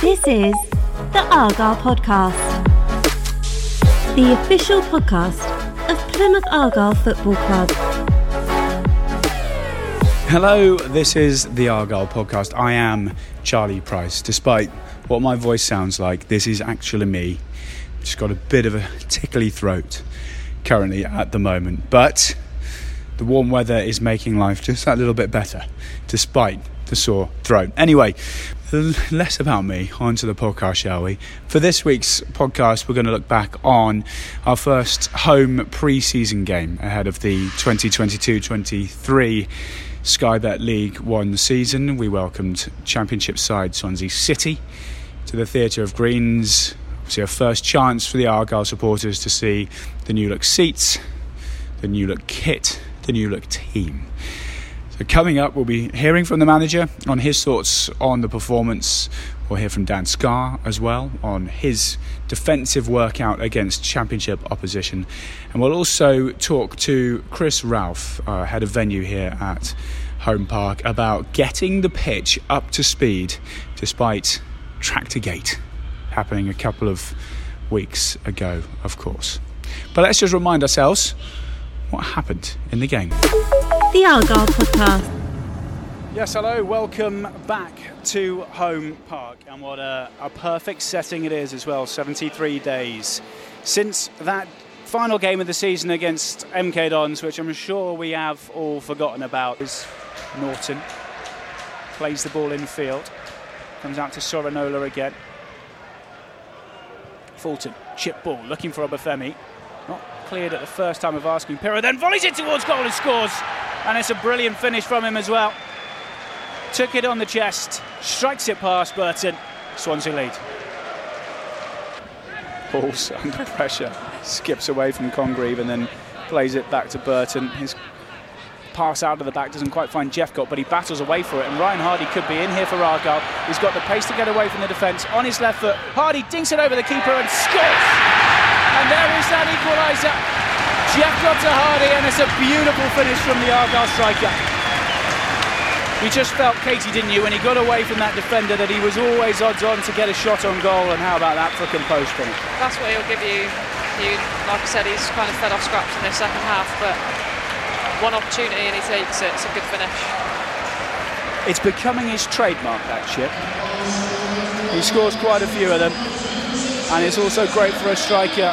This is the Argyle Podcast, the official podcast of Plymouth Argyle Football Club. Hello, this is the Argyle podcast. I am Charlie Price. Despite what my voice sounds like, this is actually me. Just got a bit of a tickly throat currently at the moment, but the warm weather is making life just that little bit better, despite the sore throat. Anyway, less about me, onto the podcast, shall we? For this week's podcast, we're going to look back on our first home pre season game ahead of the 2022 23 Sky Bet League One season. We welcomed Championship side Swansea City to the Theatre of Greens. Obviously, a first chance for the Argyle supporters to see the new look seats, the new look kit, the new look team. Coming up, we'll be hearing from the manager on his thoughts on the performance. We'll hear from Dan Scarr as well on his defensive workout against Championship opposition. And we'll also talk to Chris Ralph, uh, head of venue here at Home Park, about getting the pitch up to speed despite Tractor Gate happening a couple of weeks ago, of course. But let's just remind ourselves what happened in the game. The Argyle Podcast. Yes, hello, welcome back to Home Park. And what a, a, perfect setting it is as well 73 days since that final game of the season against MK Dons, which I'm sure we have all forgotten about, is Naughton. Plays the ball in field, comes out to Sorinola again. Fulton, chip ball, looking for Obafemi. Not cleared at the first time of asking Piroe, then volleys it towards goal and scores. And it's a brilliant finish from him as well took it on the chest, strikes it past Burton. Swansea lead. Balls under pressure, skips away from Congreve and then plays it back to Burton. His pass out of the back doesn't quite find Jephcott, but he battles away for it. And Ryan Hardy could be in here for Argyle. He's got the pace to get away from the defence on his left foot. Hardy dinks it over the keeper and scores. And there is that equaliser. Jephcott to Hardy, and it's a beautiful finish from the Argyle striker. You just felt, Katie, didn't you, when he got away from that defender, that he was always odds on to get a shot on goal. And how about that fucking post finish? That's what he'll give you. you. Like I said, he's kind of fed off scraps in the second half, but one opportunity and he takes it. It's a good finish. It's becoming his trademark, that chip. He scores quite a few of them, and it's also great for a striker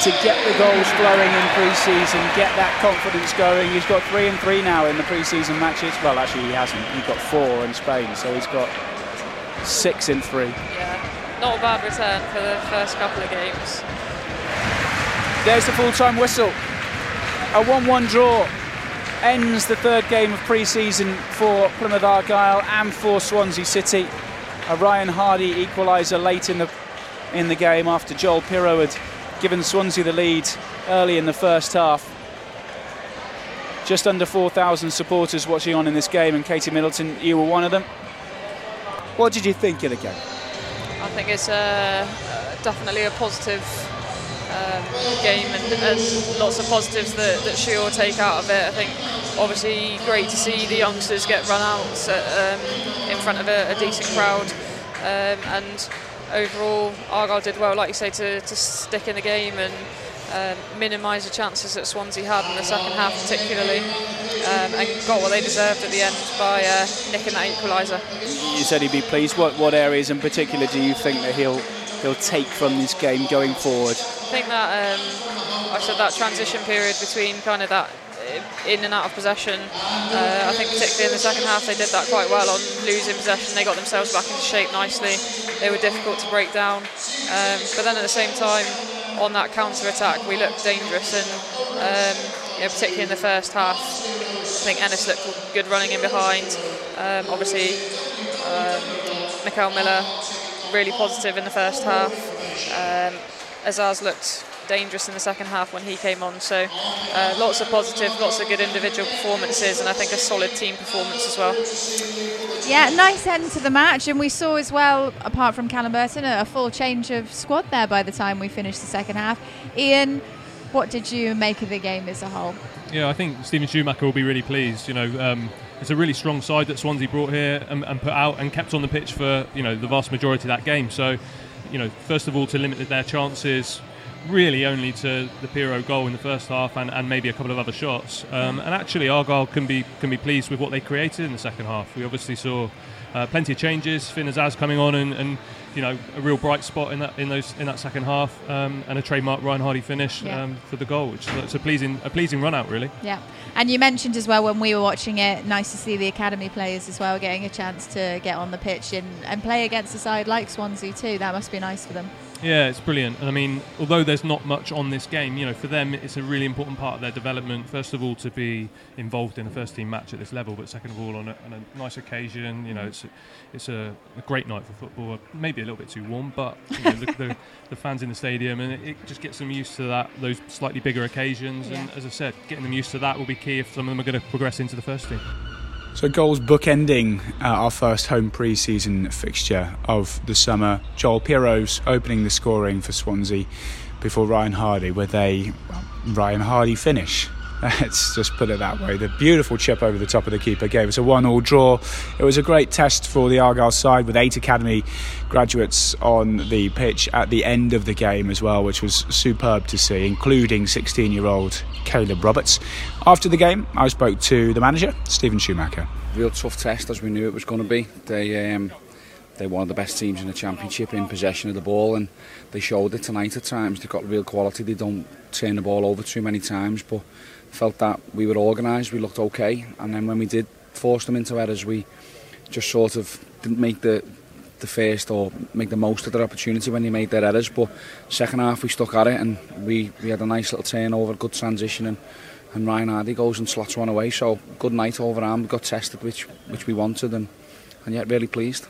to get the goals flowing in pre-season, get that confidence going. He's got three and three now in the pre-season matches. Well, actually, he hasn't. He got four in Spain, so he's got six in three. Yeah, not a bad return for the first couple of games. There's the full-time whistle. A 1-1 draw ends the third game of pre-season for Plymouth Argyle and for Swansea City. A Ryan Hardy equaliser late in the in the game after Joel Piroe had given Swansea the lead early in the first half. Just under 4,000 supporters watching on in this game, and Katie Middleton, you were one of them. What did you think of the game? I think it's uh, definitely a positive um, game, and there's lots of positives that, that she will take out of it. I think obviously great to see the youngsters get run out um, in front of a, a decent crowd, um, and overall, Argyle did well, like you say, to, to stick in the game and um, minimise the chances that Swansea had in the second half, particularly, um, and got what they deserved at the end by uh, nicking that equaliser. You said he'd be pleased. What what areas in particular do you think that he'll he'll take from this game going forward? I think that um, I said that transition period between kind of that in and out of possession. Uh, I think particularly in the second half they did that quite well on losing possession. They got themselves back into shape nicely. They were difficult to break down, um, but then at the same time on that counter attack we looked dangerous and um, you know, particularly in the first half. I think Ennis looked good running in behind. Um, obviously, um, Miller really positive in the first half. Um, Azaz looked dangerous in the second half when he came on. So uh, lots of positive, lots of good individual performances, and I think a solid team performance as well. Yeah, nice end to the match, and we saw as well, apart from Callum Burton, a full change of squad there by the time we finished the second half. Ian, what did you make of the game as a whole? Yeah, I think Steven Schumacher will be really pleased. You know, um, it's a really strong side that Swansea brought here and, and, put out and kept on the pitch for you know the vast majority of that game. So, you know, first of all, to limit their chances, really only to the Piroe goal in the first half and, and maybe a couple of other shots. Um, and actually, Argyle can be can be pleased with what they created in the second half. We obviously saw uh, plenty of changes. Finn Azaz coming on and, and you know a real bright spot in that in those in that second half, um, and a trademark Ryan Hardy finish yeah. um, for the goal, which is a pleasing a pleasing run out really. Yeah, and you mentioned as well when we were watching it, nice to see the academy players as well getting a chance to get on the pitch and, and play against a side like Swansea too. That must be nice for them. Yeah, it's brilliant. And I mean, although there's not much on this game, you know, for them it's a really important part of their development. First of all, to be involved in a first team match at this level, but second of all, on a, on a nice occasion. You know, it's a, it's a, a, great night for football. Maybe a little bit too warm, but you know, the, the, the, fans in the stadium, and it, it, just gets them used to that those slightly bigger occasions. Yeah. And as I said, getting them used to that will be key if some of them are going to progress into the first team. So goals bookending uh, our first home pre-season fixture of the summer. Joel Piroe's opening the scoring for Swansea before Ryan Hardy with a Ryan Hardy finish. Let's just put it that way. The beautiful chip over the top of the keeper gave us a one-all draw. It was a great test for the Argyle side with eight academy graduates on the pitch at the end of the game as well, which was superb to see, including 16-year-old Caleb Roberts. After the game, I spoke to the manager, Steven Schumacher. Real tough test, as we knew it was going to be. They um, they're one of the best teams in the championship in possession of the ball, and they showed it tonight. At times, they've got real quality. They don't turn the ball over too many times, but felt that we were organised. We looked okay, and then when we did force them into errors, we just sort of didn't make the the first or make the most of their opportunity when they made their errors. But second half we stuck at it and we, we had a nice little turnover, good transition and, and Ryan Hardy goes and slots one away. So good night overarm, we got tested which which we wanted and, and yet really pleased.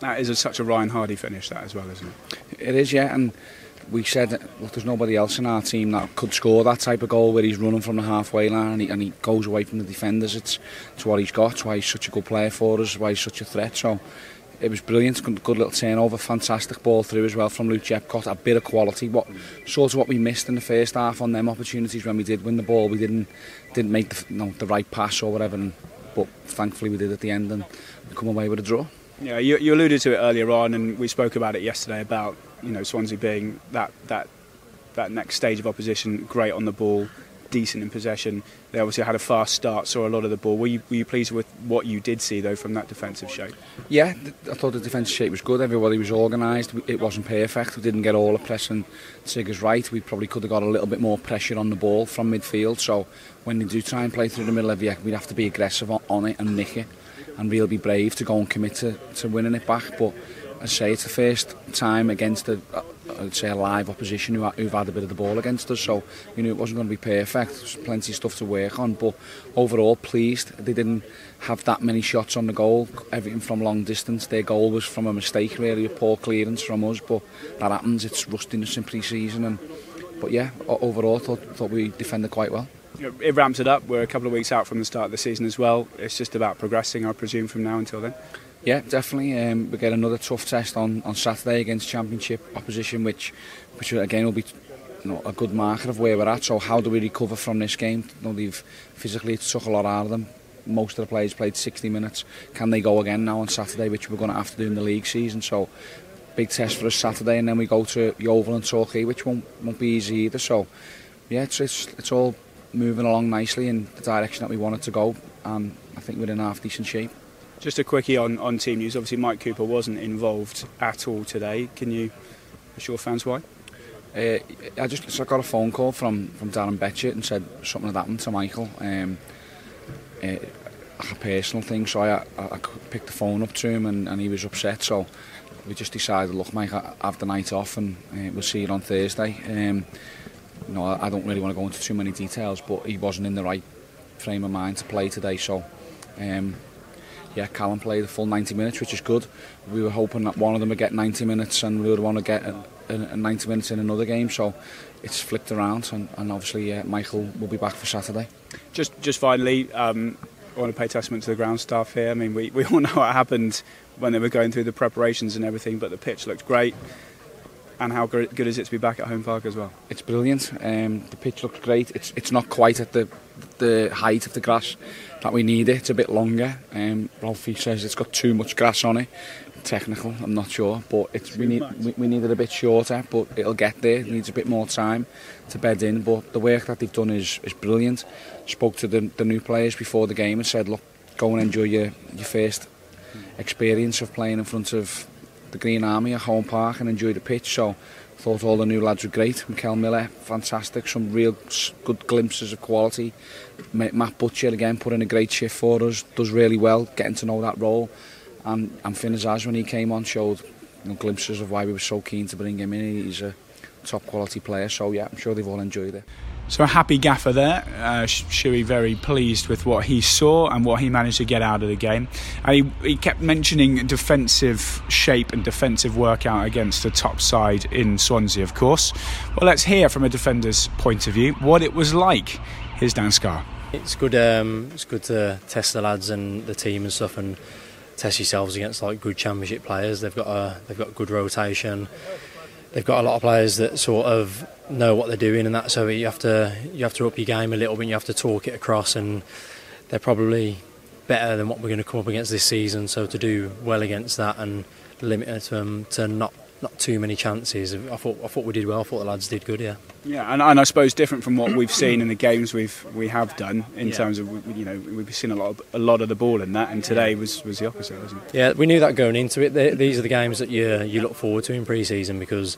That is a, such a Ryan Hardy finish that as well, isn't it? It is, yeah. And we said, look, there's nobody else in our team that could score that type of goal where he's running from the halfway line and he, and he goes away from the defenders. It's, it's what he's got, it's why he's such a good player for us, why he's such a threat. So it was brilliant, good, good little turnover, fantastic ball through as well from Luke Jephcott, a bit of quality. What sort of what we missed in the first half on them opportunities when we did win the ball, we didn't didn't make the, you know, the right pass or whatever, and, but thankfully we did at the end and come away with a draw. Yeah, you, you alluded to it earlier on, and we spoke about it yesterday about you know Swansea being that that that next stage of opposition, great on the ball, decent in possession. They obviously had a fast start, saw a lot of the ball. Were you, were you pleased with what you did see though from that defensive shape? Yeah, I thought the defensive shape was good. Everybody was organised. It wasn't perfect. We didn't get all the pressing triggers right. We probably could have got a little bit more pressure on the ball from midfield. So when they do try and play through the middle of the we'd have to be aggressive on it and nick it, and really be brave to go and commit to, to winning it back. But I say it's the first time against a, I'd say a live opposition who, who've had a bit of the ball against us, so we knew it wasn't going to be perfect. There's plenty of stuff to work on, but overall pleased. They didn't have that many shots on the goal, everything from long distance. Their goal was from a mistake, really, a poor clearance from us, but that happens. It's rustiness in pre-season, and but yeah, overall thought thought we defended quite well. It ramps it up. We're a couple of weeks out from the start of the season as well. It's just about progressing, I presume, from now until then. Yeah, definitely. Um, we get another tough test on, on Saturday against Championship opposition, which, which again will be you know, a good marker of where we're at. So how do we recover from this game? You know, they've physically took a lot out of them. Most of the players played 60 minutes. Can they go again now on Saturday, which we're going to have to do in the league season? So big test for us Saturday, and then we go to Yeovil and Torquay, which won't, won't be easy either. So yeah, it's, it's, it's all moving along nicely in the direction that we wanted to go, and I think we're in half decent shape. Just a quickie on, on team news. Obviously, Mike Cooper wasn't involved at all today. Can you assure fans why? Uh, I just so I got a phone call from, from Darren Betchett and said something had happened to Michael. Um, uh, a personal thing, so I, I, I picked the phone up to him and, and he was upset. So we just decided, look, Mike, I have the night off and uh, we'll see you on Thursday. Um, I, I don't really want to go into too many details, but he wasn't in the right frame of mind to play today, so um, yeah, Callum played the full 90 minutes, which is good. We were hoping that one of them would get 90 minutes and we would want to get a, a 90 minutes in another game. So it's flipped around, and, and obviously uh, Michael will be back for Saturday. Just, just finally, um, I want to pay testament to the ground staff here. I mean, we, we all know what happened when they were going through the preparations and everything, but the pitch looked great. and how good is it to be back at home park as well? It's brilliant. Um, the pitch looks great. It's it's not quite at the the height of the grass that we need it. A bit longer. Um, Ralphie says it's got too much grass on it. Technical, I'm not sure, but it's we need we, we need it a bit shorter, but it'll get there. It needs a bit more time to bed in. But the work that they've done is is brilliant. Spoke to the the new players before the game and said, look, go and enjoy your your first experience of playing in front of the Green Army at home park and enjoy the pitch. So Thought all the new lads were great. Mikel Miller, fantastic. Some real good glimpses of quality. Matt Butcher, again, put in a great shift for us. Does really well, getting to know that role. And, and Finn Azaz, when he came on, showed you know, glimpses of why we were so keen to bring him in. He's a top quality player. So, yeah, I'm sure they've all enjoyed it. So a happy gaffer there. Uh, Shuey very pleased with what he saw and what he managed to get out of the game. And he, he kept mentioning defensive shape and defensive workout against the top side in Swansea, of course. Well, let's hear from a defender's point of view what it was like. Here's Dan Scarr. It's good. Um, it's good to test the lads and the team and stuff, and test yourselves against like good championship players. They've got a they've got good rotation. They've got a lot of players that sort of know what they're doing, and that so you have to you have to up your game a little bit. You have to talk it across, and they're probably better than what we're going to come up against this season. So to do well against that and limit them um, to not not too many chances, I thought I thought we did well. I thought the lads did good. Yeah. Yeah, and, and I suppose different from what we've seen in the games we've we have done in Yeah. terms of you know we've seen a lot of, a lot of the ball in that, and today was, was the opposite, wasn't it? Yeah, we knew that going into it. These are the games that you you look forward to in pre-season because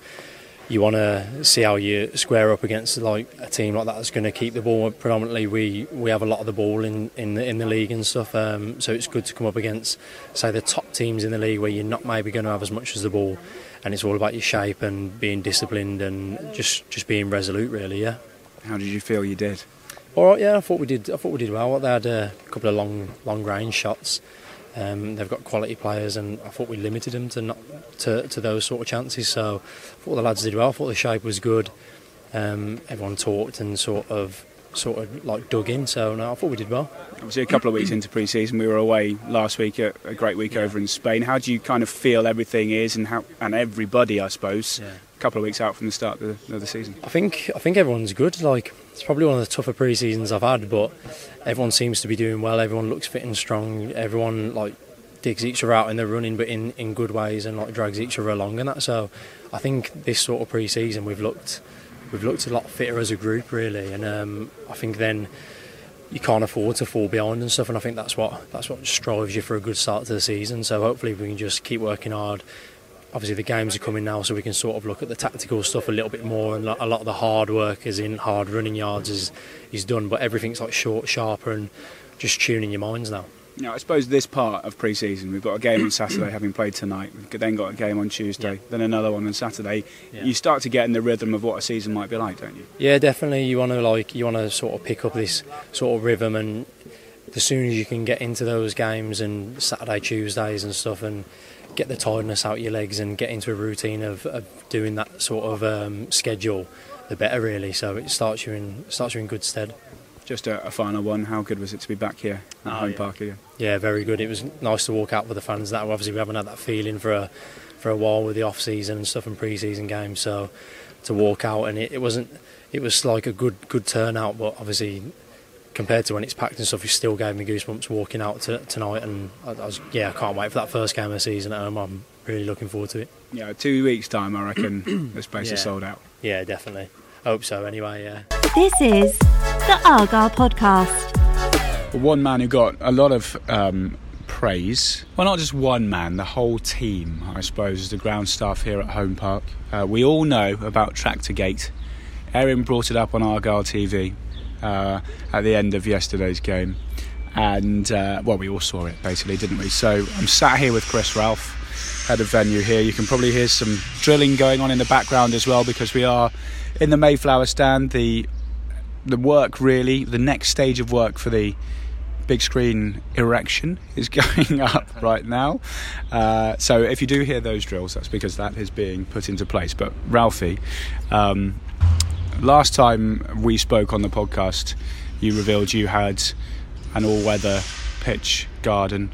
you want to see how you square up against like a team like that that's going to keep the ball. Predominantly, we, we have a lot of the ball in, in the in the league and stuff. Um, so it's good to come up against say the top teams in the league where you're not maybe going to have as much as the ball, and it's all about your shape and being disciplined and just just being resolute. Really, yeah. How did you feel you did? All right, yeah, I thought we did. I thought we did well. They had a couple of long, long range shots. Um, they've got quality players, and I thought we limited them to not to, to those sort of chances. So I thought the lads did well. I thought the shape was good. Um, everyone talked and sort of sort of like dug in. So no, I thought we did well. Obviously, a couple of weeks into pre-season, we were away last week at a great week over in Spain. How do you kind of feel everything is, and how and everybody, I suppose, Yeah. a couple of weeks out from the start of the, of the season? I think I think everyone's good. Like it's probably one of the tougher pre-seasons I've had, but everyone seems to be doing well. Everyone looks fit and strong. Everyone like digs each other out in the running, but in, in good ways, and like drags each other along and that. So I think this sort of pre-season we've looked we've looked a lot fitter as a group really, and um, I think then you can't afford to fall behind and stuff. And I think that's what that's what strives you for a good start to the season. So hopefully we can just keep working hard obviously the games are coming now, so we can sort of look at the tactical stuff a little bit more, and a lot of the hard work, is in hard running yards, is is done. But everything's like short, sharper, and just tuning your minds now. Now, I suppose this part of pre-season, we've got a game on Saturday, having played tonight. We've then got a game on Tuesday, Yeah. then another one on Saturday. Yeah. You start to get in the rhythm of what a season might be like, don't you? Yeah, definitely. You want to like you want to sort of pick up this sort of rhythm, and the sooner you can get into those games and Saturday, Tuesdays and stuff, and get the tiredness out of your legs and get into a routine of, of doing that sort of um, schedule, the better really. So it starts you in starts you in good stead. Just a, a final one. How good was it to be back here at Oh, home yeah. park again? Yeah, very good. It was nice to walk out with the fans. That obviously we haven't had that feeling for a for a while with the off season and stuff and pre season games. So to walk out and it, it wasn't it was like a good good turnout, but obviously compared to when it's packed and stuff, it still gave me goosebumps walking out to, tonight. And I, I was yeah, I can't wait for that first game of the season at home. I'm really looking forward to it. Yeah, two weeks time, I reckon this place is sold out. Yeah, definitely. Hope so. Anyway, yeah. This is the Argyle Podcast. One man who got a lot of um, praise. Well, not just one man, the whole team, I suppose, is the ground staff here at Home Park. Uh, we all know about Tractor Gate. Erin brought it up on Argyle TV uh, at the end of yesterday's game. And, uh, well, we all saw it basically, didn't we? So I'm sat here with Chris Ralph, head of venue here. You can probably hear some drilling going on in the background as well because we are in the Mayflower stand. The the work really, the next stage of work for the big screen erection is going up right now. Uh, so if you do hear those drills, that's because that is being put into place. But Ralphie, um, last time we spoke on the podcast, you revealed you had an all-weather pitch garden.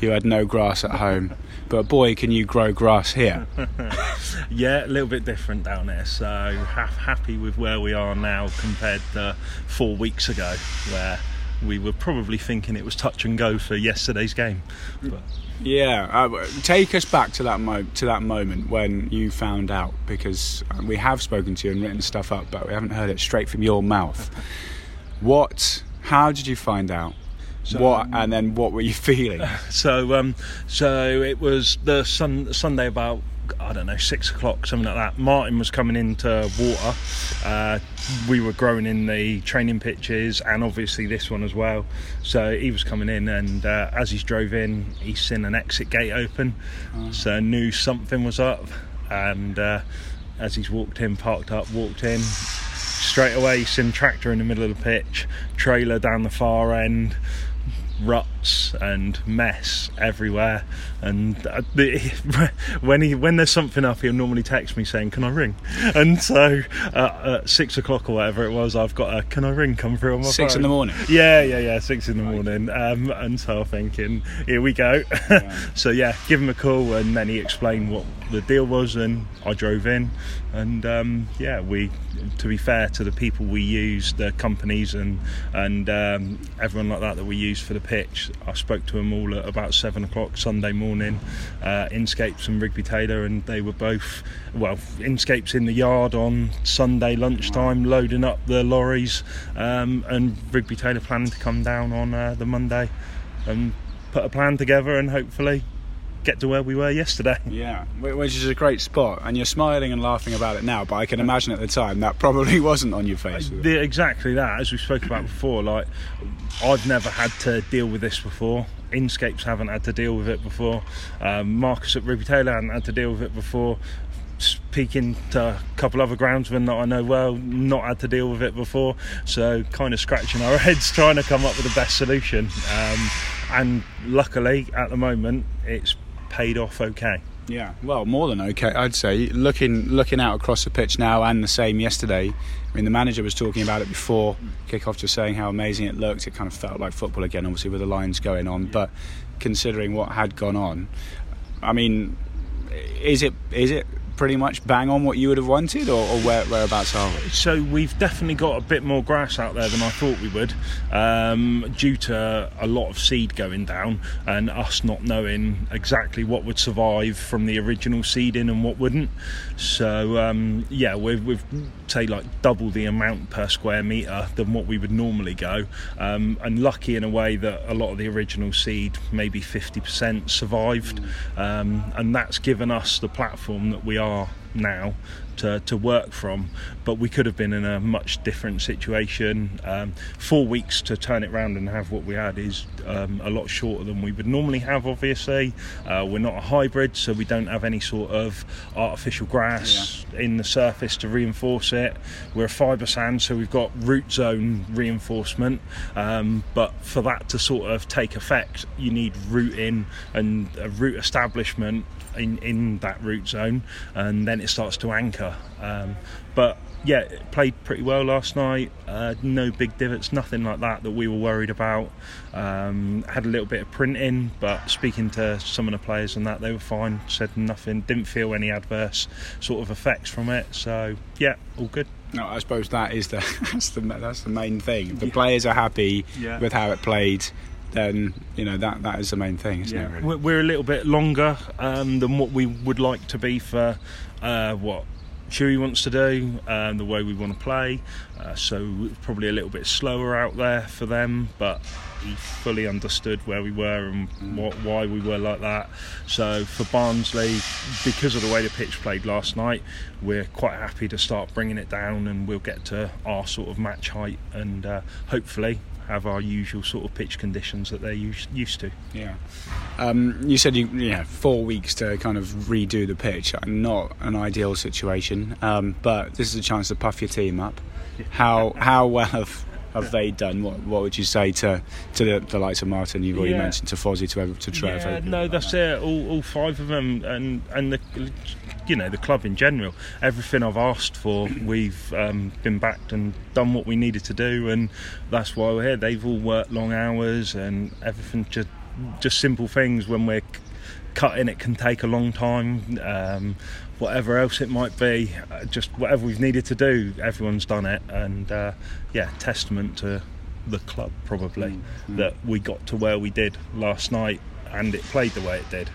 you had no grass at home, but boy, can you grow grass here. yeah, a little bit different down there. So ha- happy with where we are now compared to four weeks ago, where we were probably thinking it was touch and go for yesterday's game. But Yeah, uh, take us back to that mo- to that moment when you found out, because we have spoken to you and written stuff up, but we haven't heard it straight from your mouth. What? How did you find out? what? And then what were you feeling? so um, so it was the sun, Sunday about I don't know six o'clock something like that. Martin was coming into water. Uh, we were growing in the training pitches and obviously this one as well. So he was coming in and uh, as he's drove in, he's seen an exit gate open. So knew something was up and. Uh, as he's walked in, parked up, walked in, straight away he's seen tractor in the middle of the pitch, trailer down the far end, ruts and mess everywhere. And uh, the, when he when there's something up, he'll normally text me saying, "Can I ring?" And so uh, at six o'clock or whatever it was, I've got a "Can I ring?" come through on my Six in the morning? Yeah, yeah, yeah, six in the morning. Um, and so I'm thinking, here we go. so yeah, give him a call, and then he explained what the deal was, and I drove in, and um, yeah, we. To be fair to the people we use, the companies and and um, everyone like that that we use for the pitch, I spoke to them all at about seven o'clock Sunday morning. Uh, Inscapes and Rigby Taylor, and they were both well. Inscapes in the yard on Sunday lunchtime, loading up the lorries, um, and Rigby Taylor planning to come down on uh, the Monday and put a plan together and hopefully get to where we were yesterday. Yeah, which is a great spot, and you're smiling and laughing about it now. But I can imagine at the time that probably wasn't on your face. The, exactly that, as we spoke about before. Like, I've never had to deal with this before. Inscapes haven't had to deal with it before. Um, Marcus at Rigby Taylor hadn't had to deal with it before. Speaking to a couple other groundsmen that I know well, not had to deal with it before. So, kind of scratching our heads trying to come up with the best solution. Um, and luckily, at the moment, it's paid off okay. Yeah, well, more than okay, I'd say. Looking looking out across the pitch now, and the same yesterday. I mean, the manager was talking about it before kickoff, just saying how amazing it looked. It kind of felt like football again, obviously with the lines going on. But considering what had gone on, I mean, is it is it pretty much bang on what you would have wanted, or, or where, whereabouts are we? So we've definitely got a bit more grass out there than I thought we would, um, due to a lot of seed going down and us not knowing exactly what would survive from the original seeding and what wouldn't. So um, yeah, we've, we've say like double the amount per square metre than what we would normally go, um, and lucky in a way that a lot of the original seed, maybe 50%, survived, um, and that's given us the platform that we are now to, to work from. But we could have been in a much different situation. Um, four weeks to turn it round and have what we had is um, a lot shorter than we would normally have, obviously. Uh, we're not a hybrid, so we don't have any sort of artificial grass in the surface to reinforce it. We're a fibre sand, so we've got root zone reinforcement. Um, but for that to sort of take effect, you need rooting and a root establishment in, in that root zone, and then it starts to anchor. Um, but yeah, it played pretty well last night. Uh, no big divots, nothing like that that we were worried about. Um, had a little bit of printing, but speaking to some of the players and that, they were fine. Said nothing, didn't feel any adverse sort of effects from it. So yeah, all good. No, I suppose that is the that's the that's the main thing. The players are happy Yeah. with how it played, then you know that that is the main thing, isn't it? Really? We're- We're a little bit longer um, than what we would like to be for uh, what Chewy wants to do, um, the way we want to play. Uh, so probably a little bit slower out there for them, but he fully understood where we were and what, why we were like that. So for Barnsley, because of the way the pitch played last night, we're quite happy to start bringing it down, and we'll get to our sort of match height and uh, hopefully have our usual sort of pitch conditions that they're used, used to. Yeah. Um, you said you yeah four weeks to kind of redo the pitch. Not an ideal situation, um, but this is a chance to puff your team up. How how well have have they done? What what would you say to to the, the likes of Martin? You've already Yeah. mentioned to Fozzie to to Trev. Yeah, no, like that's that. it. All, all five of them, and and the, you know, the club in general. Everything I've asked for, we've um, been backed and done what we needed to do, and that's why we're here. They've all worked long hours, and everything just just simple things when we're cutting it can take a long time. Um, whatever else it might be, uh, just whatever we've needed to do, everyone's done it, and uh, yeah, testament to the club probably that we got to where we did last night, and it played the way it did.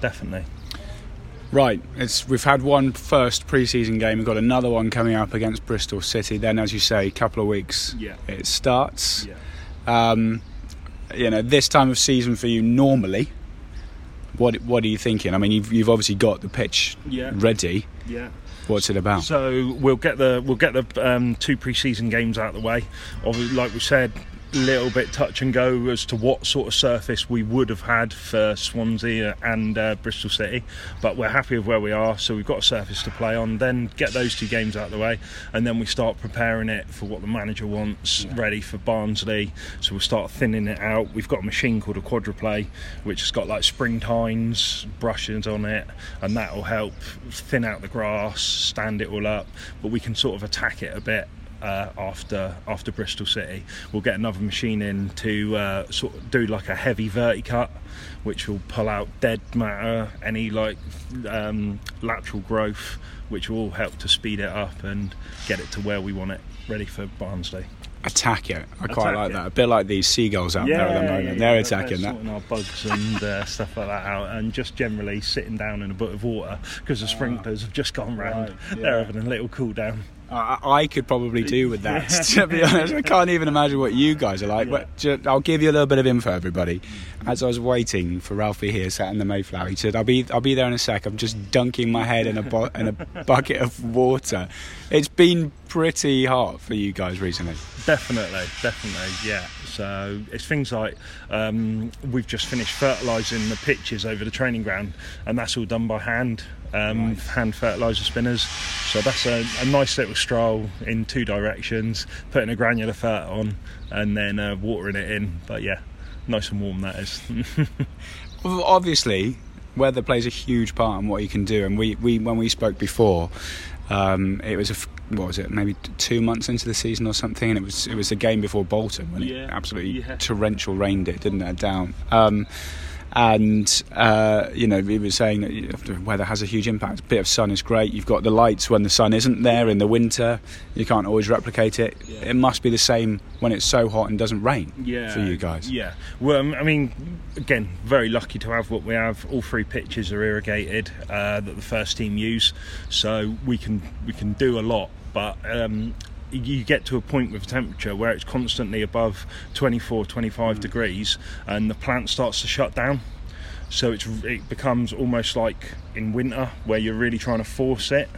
Definitely. Right, it's we've had one first pre-season game. We've got another one coming up against Bristol City. Then, as you say, a couple of weeks Yeah. it starts. Yeah. Um, you know, this time of season for you normally. What what are you thinking? I mean, you've you've obviously got the pitch Yeah. ready. Yeah. What's it about? So we'll get the we'll get the um, two pre-season games out of the way. Obviously, like we said, little bit touch and go as to what sort of surface we would have had for Swansea and uh, Bristol City, but we're happy with where we are. So we've got a surface to play on. Then get those two games out of the way, and then we start preparing it for what the manager wants, ready for Barnsley. So we'll start thinning it out. We've got a machine called a Quadraplay, which has got like spring tines, brushes on it, and that will help thin out the grass, stand it all up. But we can sort of attack it a bit uh, after after Bristol City. We'll get another machine in to uh, sort of do like a heavy verticut, which will pull out dead matter, any like um, lateral growth, which will help to speed it up and get it to where we want it, ready for Barnsley. Attack it. I quite Attack like it. that. A bit like these seagulls out there at the moment. they're attacking that. sorting our bugs and uh, stuff like that out, and just generally sitting down in a butt of water because the sprinklers have just gone round. Ah. Right, They're having a little cool down. I, I could probably do with that. To be honest, I can't even imagine what you guys are like. But ju- I'll give you a little bit of info, everybody. As I was waiting for Ralphie here, sat in the Mayflower, he said, "I'll be, I'll be there in a sec. I'm just dunking my head in a bo- in a bucket of water. It's been pretty hot for you guys recently. Definitely, definitely, yeah. So it's things like um, we've just finished fertilising the pitches over the training ground, and that's all done by hand, um, hand fertiliser spinners. So that's a, a nice little stroll in two directions, putting a granular fert on, and then uh, watering it in. But yeah, nice and warm that is. Well, Obviously, weather plays a huge part in what you can do. And we, we when we spoke before, um, it was a what was it? Maybe two months into the season or something, and it was it was a game before Bolton when Yeah, it absolutely yeah. torrential rained it, didn't it? Down. Um, and uh, you know, we were saying that the weather has a huge impact. A bit of sun is great. You've got the lights when the sun isn't there in the winter. You can't always replicate it. It must be the same when it's so hot and doesn't rain for you guys. Yeah. Well, um, I mean, again, very lucky to have what we have. All three pitches are irrigated uh, that the first team use, so we can we can do a lot. But um, you get to a point with temperature where it's constantly above 24, 25 hmm. degrees, and the plant starts to shut down. So it's it becomes almost like in winter where you're really trying to force it.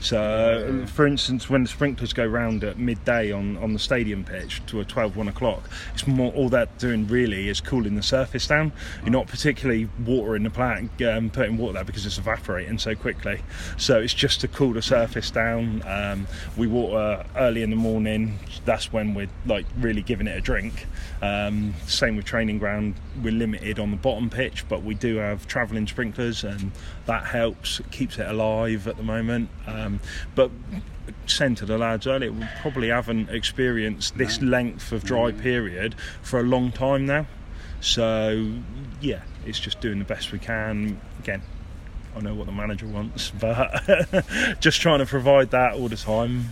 So, for instance, when the sprinklers go round at midday on, on the stadium pitch to a 12, 1 o'clock, it's more all they're doing really is cooling the surface down. You're not particularly watering the plant, um, putting water there because it's evaporating so quickly. So it's just to cool the surface down. Um, we water early in the morning. That's when we're like really giving it a drink. Um, same with training ground. We're limited on the bottom pitch, but we do have travelling sprinklers, and that helps. Keeps it alive at the moment. Um, Um, but saying to the lads earlier, we probably haven't experienced this length of dry period for a long time now. So yeah, it's just doing the best we can. Again, I know what the manager wants, but just trying to provide that all the time.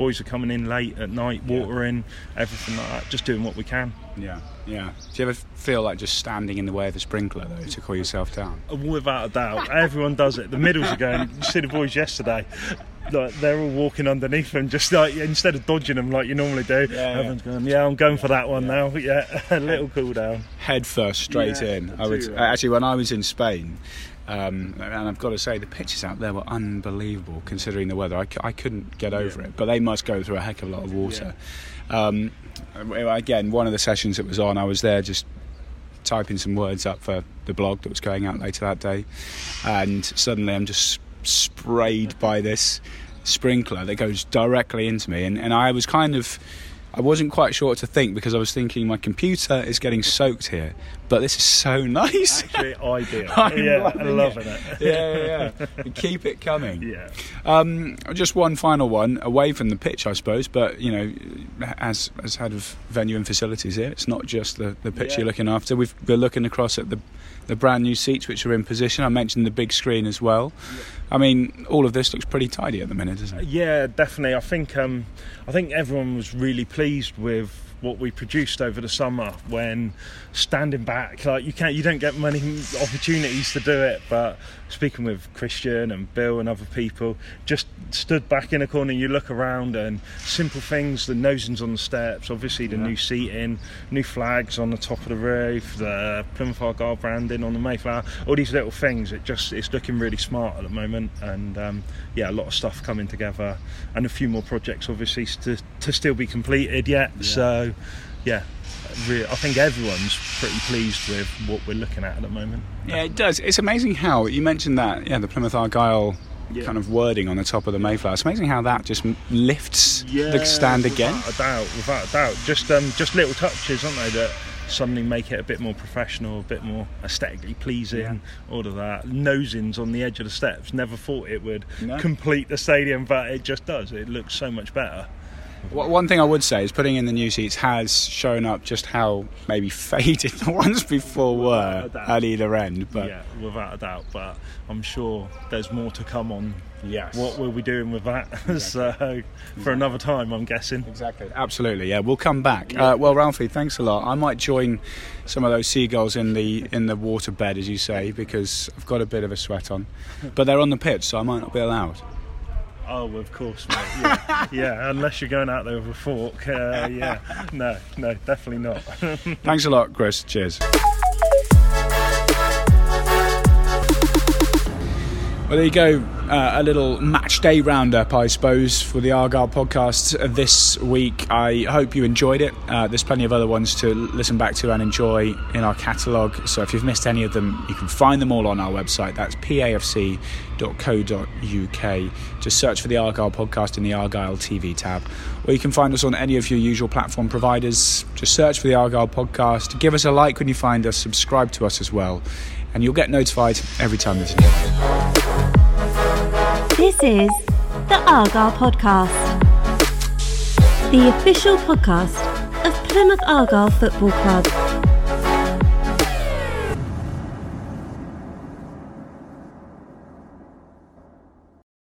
Boys are coming in late at night, watering, everything like that. Just doing what we can. Yeah, yeah. Do you ever feel like just standing in the way of the sprinkler though to cool yourself down? Without a doubt, everyone does it. The middles are going. You see the boys yesterday. Like they're all walking underneath them, just like instead of dodging them like you normally do. yeah. Everyone's going, yeah, I'm going for that one now. Yeah, a little cool down. Head first, straight Yeah, in. I would right. actually when I was in Spain. Um, and I've got to say, the pitches out there were unbelievable considering the weather. I, c- I couldn't get over it, but they must go through a heck of a lot of water. Um, again, one of the sessions that was on, I was there just typing some words up for the blog that was going out later that day, and suddenly I'm just sprayed by this sprinkler that goes directly into me, and, and I was kind of I wasn't quite sure what to think because I was thinking my computer is getting soaked here, but this is so nice. Actually, ideal. I'm yeah, loving loving it. it. yeah, yeah, yeah. Keep it coming. Yeah. Um, just one final one away from the pitch, I suppose. But you know, as as head of venue and facilities here, it's not just the, the pitch Yeah. you're looking after. We've, we're looking across at the the brand new seats which are in position. I mentioned the big screen as well. I mean, all of this looks pretty tidy at the minute, doesn't it? Yeah, definitely. I think um, I think everyone was really pleased with what we produced over the summer. When standing back, like you can't, you don't get many opportunities to do it. But speaking with Christian and Bill and other people, just stood back in a corner. And you look around and simple things: the nosings on the steps, obviously the new seating, new flags on the top of the roof, the Plymouth Argyle branding on the Mayflower. All these little things. It just it's looking really smart at the moment, and um, yeah, a lot of stuff coming together, and a few more projects obviously to to still be completed yet. So yeah. I think everyone's pretty pleased with what we're looking at at the moment. Yeah, it does. It's amazing how you mentioned that. Yeah, the Plymouth Argyle Yeah. kind of wording on the top of the Mayflower. It's amazing how that just lifts the stand again. Without a doubt, without a doubt. Just um, just little touches, aren't they, that suddenly make it a bit more professional, a bit more aesthetically pleasing. All of that. Nosings on the edge of the steps. Never thought it would No. complete the stadium, but it just does. It looks so much better. One thing I would say is putting in the new seats has shown up just how maybe faded the ones before were Without at either end. But yeah, without a doubt. But I'm sure there's more to come on yes, what we'll be doing with that. so for another time, I'm guessing. Exactly. Absolutely. Yeah, we'll come back. Uh, well, Ralphie, thanks a lot. I might join some of those seagulls in the in the water bed, as you say, because I've got a bit of a sweat on. But they're on the pitch, so I might not be allowed. Oh, of course, mate. Yeah, yeah. Unless you're going out there with a fork. Uh, yeah. No, no, definitely not. Thanks a lot, Chris. Cheers. Well, there you go. Uh, a little match day roundup, I suppose, for the Argyle podcast this week. I hope you enjoyed it. Uh, there's plenty of other ones to listen back to and enjoy in our catalogue. So if you've missed any of them, you can find them all on our website. That's pafc.co.uk. Just search for the Argyle podcast in the Argyle TV tab. Or you can find us on any of your usual platform providers. Just search for the Argyle podcast. Give us a like when you find us, subscribe to us as well, and you'll get notified every time there's a new. This is the Argyle Podcast, the official podcast of Plymouth Argyle Football Club.